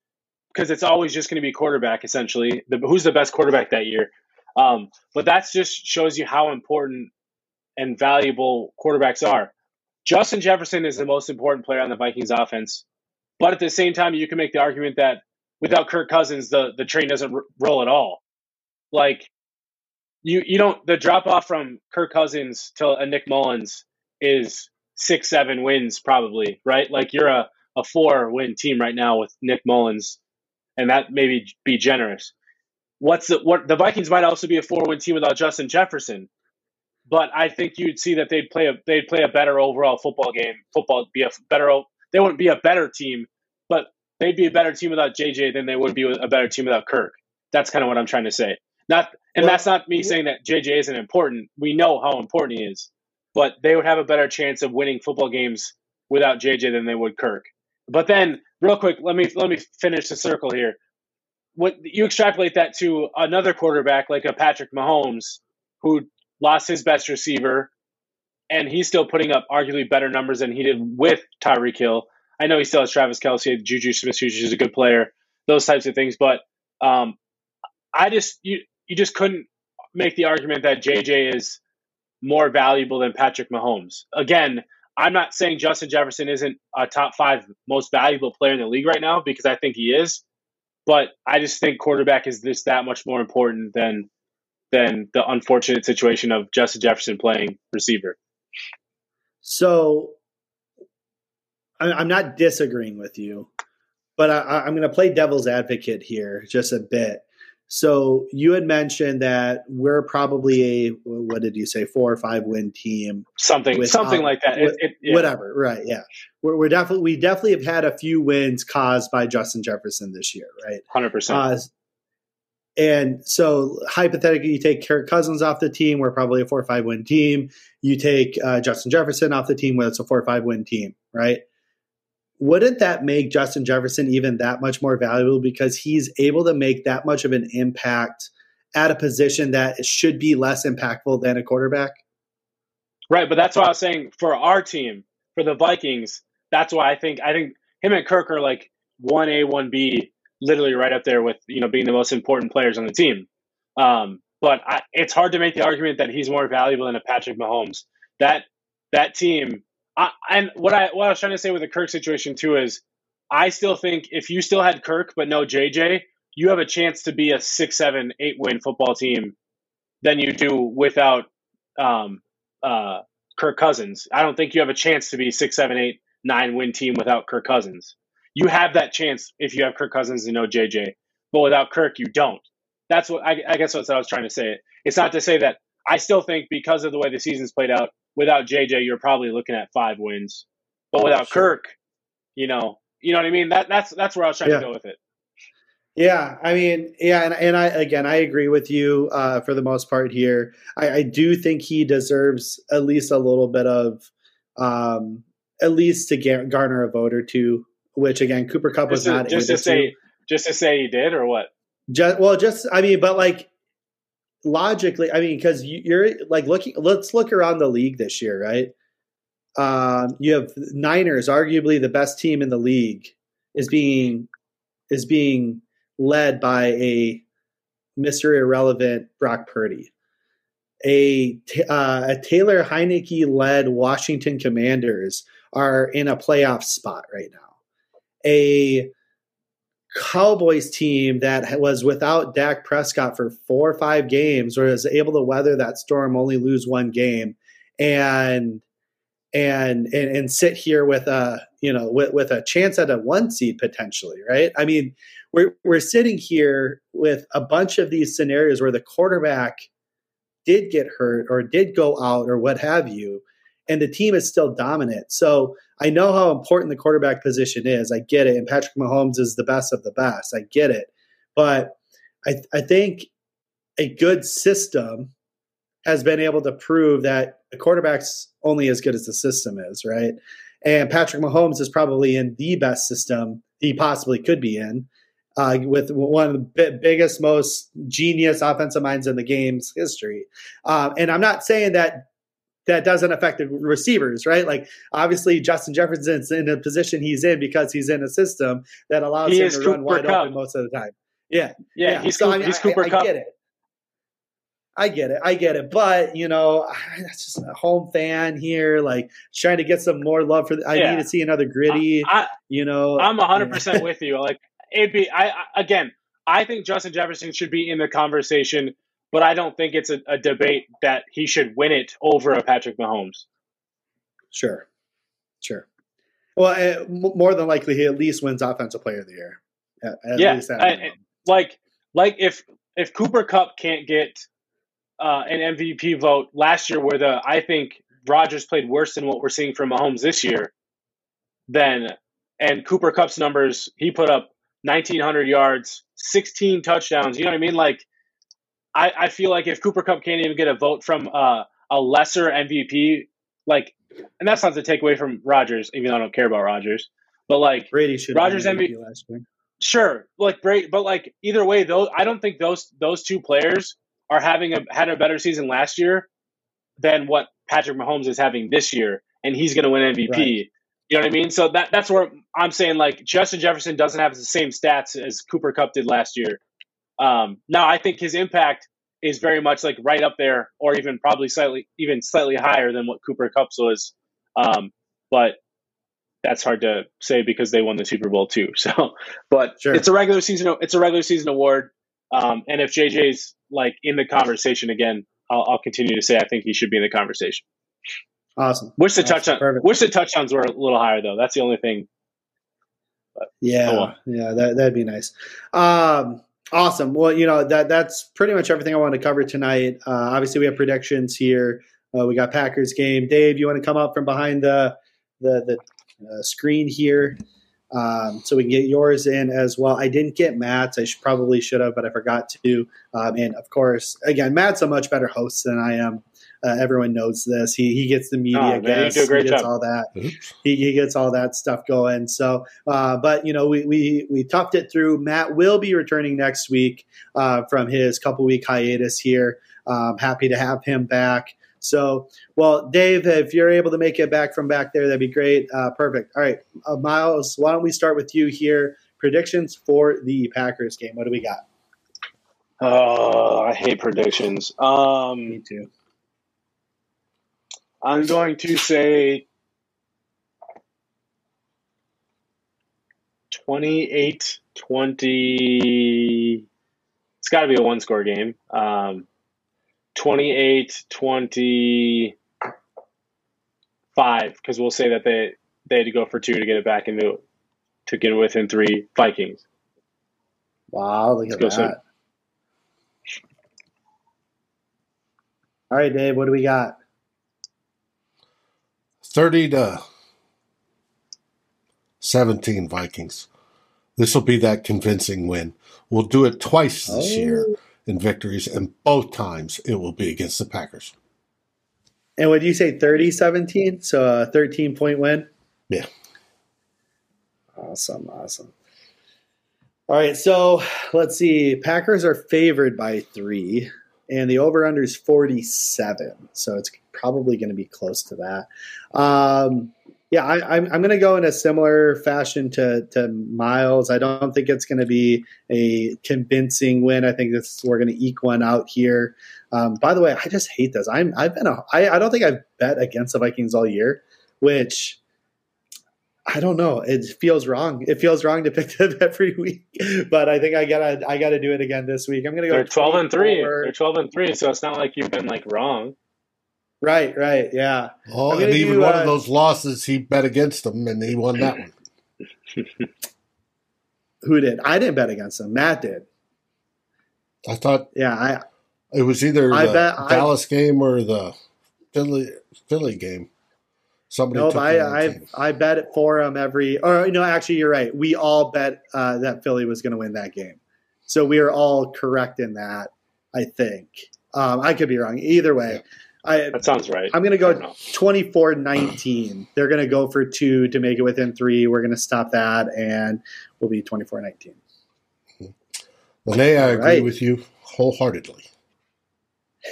because it's always just going to be quarterback essentially. The, who's the best quarterback that year? Um, but that just shows you how important and valuable quarterbacks are. Justin Jefferson is the most important player on the Vikings offense, but at the same time, you can make the argument that without Kirk Cousins, the the train doesn't r- roll at all. Like you you don't the drop off from Kirk Cousins to a Nick Mullens is six seven wins probably right. Like you're a a four win team right now with Nick Mullens, and that maybe be generous. What's the what the Vikings might also be a four win team without Justin Jefferson, but I think you'd see that they'd play a they'd play a better overall football game. Football be a better they wouldn't be a better team, but they'd be a better team without JJ than they would be a better team without Kirk. That's kind of what I'm trying to say. Not and well, that's not me saying that JJ isn't important. We know how important he is, but they would have a better chance of winning football games without JJ than they would Kirk. But then, real quick, let me let me finish the circle here. What you extrapolate that to another quarterback like a Patrick Mahomes, who lost his best receiver, and he's still putting up arguably better numbers than he did with Tyreek Hill. I know he still has Travis Kelce, Juju Smith-Schuster is a good player, those types of things. But um, I just you you just couldn't make the argument that JJ is more valuable than Patrick Mahomes. Again, I'm not saying Justin Jefferson isn't a top five most valuable player in the league right now because I think he is, but I just think quarterback is this that much more important than than the unfortunate situation of Justin Jefferson playing receiver. So I'm not disagreeing with you, but I, am going to play devil's advocate here just a bit. So you had mentioned that we're probably a what did you say four or five win team, something with, something like that. It, it, yeah. Whatever, right? Yeah, we're, we're, definitely we definitely have had a few wins caused by Justin Jefferson this year, right? Hundred uh, percent. And so hypothetically, you take Kirk Cousins off the team, we're probably a four or five win team. You take uh, Justin Jefferson off the team, where it's a four or five win team, right? Wouldn't that make Justin Jefferson even that much more valuable because he's able to make that much of an impact at a position that should be less impactful than a quarterback? Right, but that's why I was saying for our team, for the Vikings, that's why I think I think him and Kirk are like one A, one B, literally right up there with you know being the most important players on the team. Um, but I, it's hard to make the argument that he's more valuable than a Patrick Mahomes. That that team I, and what I what I was trying to say with the Kirk situation too is, I still think if you still had Kirk but no JJ, you have a chance to be a six, seven, eight win football team than you do without um, uh, Kirk Cousins. I don't think you have a chance to be six, seven, eight, nine win team without Kirk Cousins. You have that chance if you have Kirk Cousins and no JJ, but without Kirk, you don't. That's what I, I guess what I was trying to say. It's not to say that I still think because of the way the season's played out, without JJ, you're probably looking at five wins. But without sure. Kirk, you know, you know what I mean. That that's that's where I was trying yeah. to go with it. Yeah, I mean, yeah, and, and I again, I agree with you uh, for the most part here. I, I, do think he deserves at least a little bit of, um, at least to gar- garner a vote or two. Which again, Cooper Kupp was just not just to say, to. just to say he did or what? Just well, just I mean, but like logically, I mean, because you're like looking. Let's look around the league this year, right? Um, you have Niners, arguably the best team in the league, is being is being led by a Mister Irrelevant Brock Purdy. A, uh, a Taylor Heinicke led Washington Commanders are in a playoff spot right now. A Cowboys team that was without Dak Prescott for four or five games, or was able to weather that storm, only lose one game, and and and, and sit here with a you know with, with a chance at a one seed potentially, right? I mean, we're we're sitting here with a bunch of these scenarios where the quarterback did get hurt or did go out or what have you, and the team is still dominant. So I know how important the quarterback position is. I get it. And Patrick Mahomes is the best of the best. I get it. But I, I think a good system has been able to prove that the quarterback's only as good as the system is, right? And Patrick Mahomes is probably in the best system he possibly could be in, uh, with one of the biggest, most genius offensive minds in the game's history. Um, and I'm not saying that that doesn't affect the receivers, right? Like obviously Justin Jefferson's in a position he's in because he's in a system that allows he him to Cooper run wide Kupp. open most of the time. Yeah, yeah, yeah. he's, so, I mean, he's Cooper I, I, I get it. I get it. I get it. But, you know, that's just a home fan here, like trying to get some more love for the, I Yeah. need to see another gritty, I, you know. I'm 100 percent with you. Like it'd be. I, I again. I think Justin Jefferson should be in the conversation, but I don't think it's a, a debate that he should win it over a Patrick Mahomes. Sure. Sure. Well, uh, more than likely, he at least wins Offensive Player of the Year. At, at Yeah, least I- Like, like if if Cooper Kupp can't get uh, an MVP vote last year, where the I think Rodgers played worse than what we're seeing from Mahomes this year, then and Cooper Kupp's numbers, he put up 1,900 yards, 16 touchdowns. You know what I mean? Like, I, I feel like if Cooper Kupp can't even get a vote from uh, a lesser MVP, like, and that's not to take away from Rodgers, even though I don't care about Rodgers, but like, Brady should been MVP MVP last year. sure, like Brady, but like either way, those I don't think those those two players are having a had a better season last year than what Patrick Mahomes is having this year, and he's going to win MVP. Right. You know what I mean? So that that's where I'm saying like Justin Jefferson doesn't have the same stats as Cooper Kupp did last year. Um, now I think his impact is very much like right up there, or even probably slightly even slightly higher than what Cooper Kupp's was. Um, but that's hard to say because they won the Super Bowl too. So, but Sure. it's a regular season. It's a regular season award. Um, and if JJ's like in the conversation again, I'll, I'll continue to say I think he should be in the conversation. Awesome. Wish the touchdown. Perfect. Wish the touchdowns were a little higher though. That's the only thing. Yeah, Oh, well. yeah, that that'd be nice. Um, awesome. Well, you know that that's pretty much everything I want to cover tonight. Uh, obviously, we have predictions here. Uh, we got Packers game. Dave, you want to come up from behind the the the uh, screen here, um, so we can get yours in as well. I didn't get Matt's. I should, probably should have, but I forgot to. Um, and of course, again, Matt's a much better host than I am. Uh, everyone knows this. He he gets the media Oh, man, guests. do a great he gets job. all that Oops. he, he gets all that stuff going. So, uh, but you know, we we we toughed it through. Matt will be returning next week uh, from his couple week hiatus here. Um, happy to have him back. So, well, Dave, if you're able to make it back from back there, that'd be great. Uh, perfect. All right, uh, Myles, why don't we start with you here? Predictions for the Packers game. What do we got? Oh, I hate predictions. Um, Me too. I'm going to say 28 20. It's got to be a one score game. Um, 28 25, because we'll say that they, they had to go for two to get it back into to get it within three Vikings. Wow, look at Let's go, that. All right, Dave, what do we got? 30 to 17 Vikings. This will be that convincing win. We'll do it twice this Oh. year in victories, and both times it will be against the Packers. And would you say 30 17? So a 13 point win? Yeah. Awesome. Awesome. All right. So let's see. Packers are favored by three, and the over under is 47. So it's probably going to be close to that. Um, yeah, I, I'm, I'm going to go in a similar fashion to, to Myles. I don't think it's going to be a convincing win. I think this we're going to eke one out here. Um, by the way, I just hate this. I'm I've been a I, I don't think I've bet against the Vikings all year, which I don't know. It feels wrong. It feels wrong to pick them every week, but I think I gotta I gotta do it again this week. I'm gonna go. They're 12 and 3. They're 12 and 3, so it's not like you've been like wrong. Right, right, yeah. Oh, and even do, one uh, of those losses, he bet against them, and he won that one. Who did? I didn't bet against them. Matt did. I thought Yeah, I it was either I the bet I- Dallas game or the Philly Philly game. Somebody no, I I. I bet it for him every. Or no, actually, you're right. We all bet uh, that Philly was going to win that game, so we are all correct in that. I think. Um, I could be wrong. Either way, I That sounds right. I'm going to go don't 24 19. They're going to go for two to make it within three. We're going to stop that, and we'll be 24 19. Lene, I agree right. with you wholeheartedly.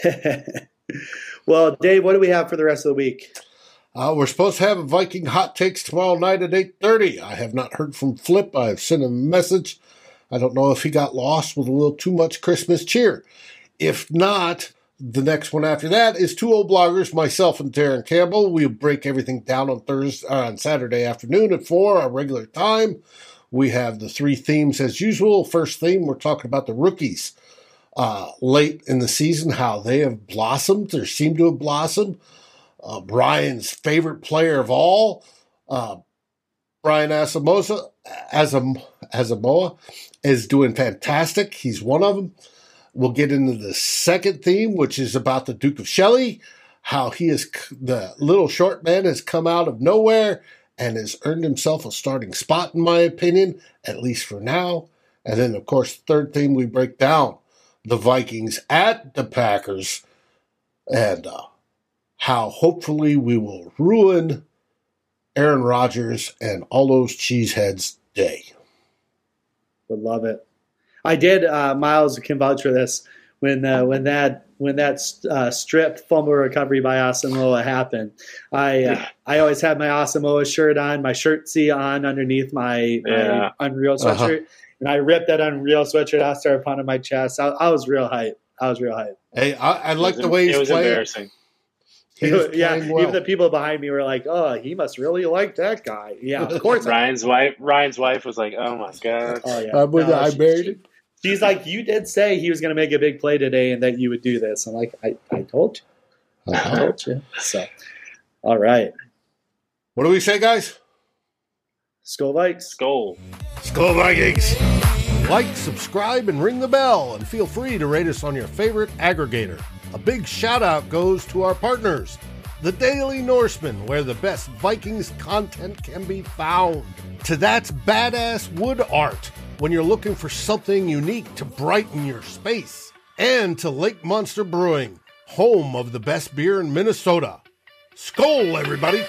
well, Dave, what do we have for the rest of the week? Uh, we're supposed to have a Viking hot takes tomorrow night at eight thirty. I have not heard from Flip. I've sent him a message. I don't know if he got lost with a little too much Christmas cheer. If not, the next one after that is two old bloggers, myself and Darren Campbell. We'll break everything down on Thursday, uh, on Saturday afternoon at four, our regular time. We have the three themes as usual. First theme, we're talking about the rookies uh, late in the season, how they have blossomed or seem to have blossomed. Uh, Brian's favorite player of all, uh, Brian Asamoah, Asam, Asamoah, is doing fantastic. He's one of them. We'll get into the second theme, which is about the Duke of Shelley, how he is the little short man has come out of nowhere and has earned himself a starting spot, in my opinion, at least for now. And then, of course, third theme we break down the Vikings at the Packers and uh, how hopefully we will ruin Aaron Rodgers and all those cheeseheads' day. Would love it. I did. Uh, Myles can vouch for this. When uh, when that when that uh, strip fumble recovery by Asamoah happened, I uh, I always had my Asamoah shirt on, my shirt C on underneath my, yeah. my Unreal sweatshirt, uh-huh. and I ripped that Unreal sweatshirt out, started upon my chest. I, I, was real hype. I was real hype. Hey, I, I like the way he's it was playing. embarrassing. yeah, well. even the people behind me were like, "Oh, he must really like that guy." Yeah, of course. Ryan's wife, Ryan's wife was like, "Oh my god." Oh yeah, I'm with no, I she, married him. She's like, "You did say he was going to make a big play today, and that you would do this." I'm like, "I, I told you, I uh-huh. told you." So, all right. What do we say, guys? Skol Vikes. Skull. Skol Vikings. Like, subscribe, and ring the bell, and feel free to rate us on your favorite aggregator. A big shout out goes to our partners, the Daily Norseman, where the best Vikings content can be found. To that's badass wood art when you're looking for something unique to brighten your space. And to Lake Monster Brewing, home of the best beer in Minnesota. Skol, everybody!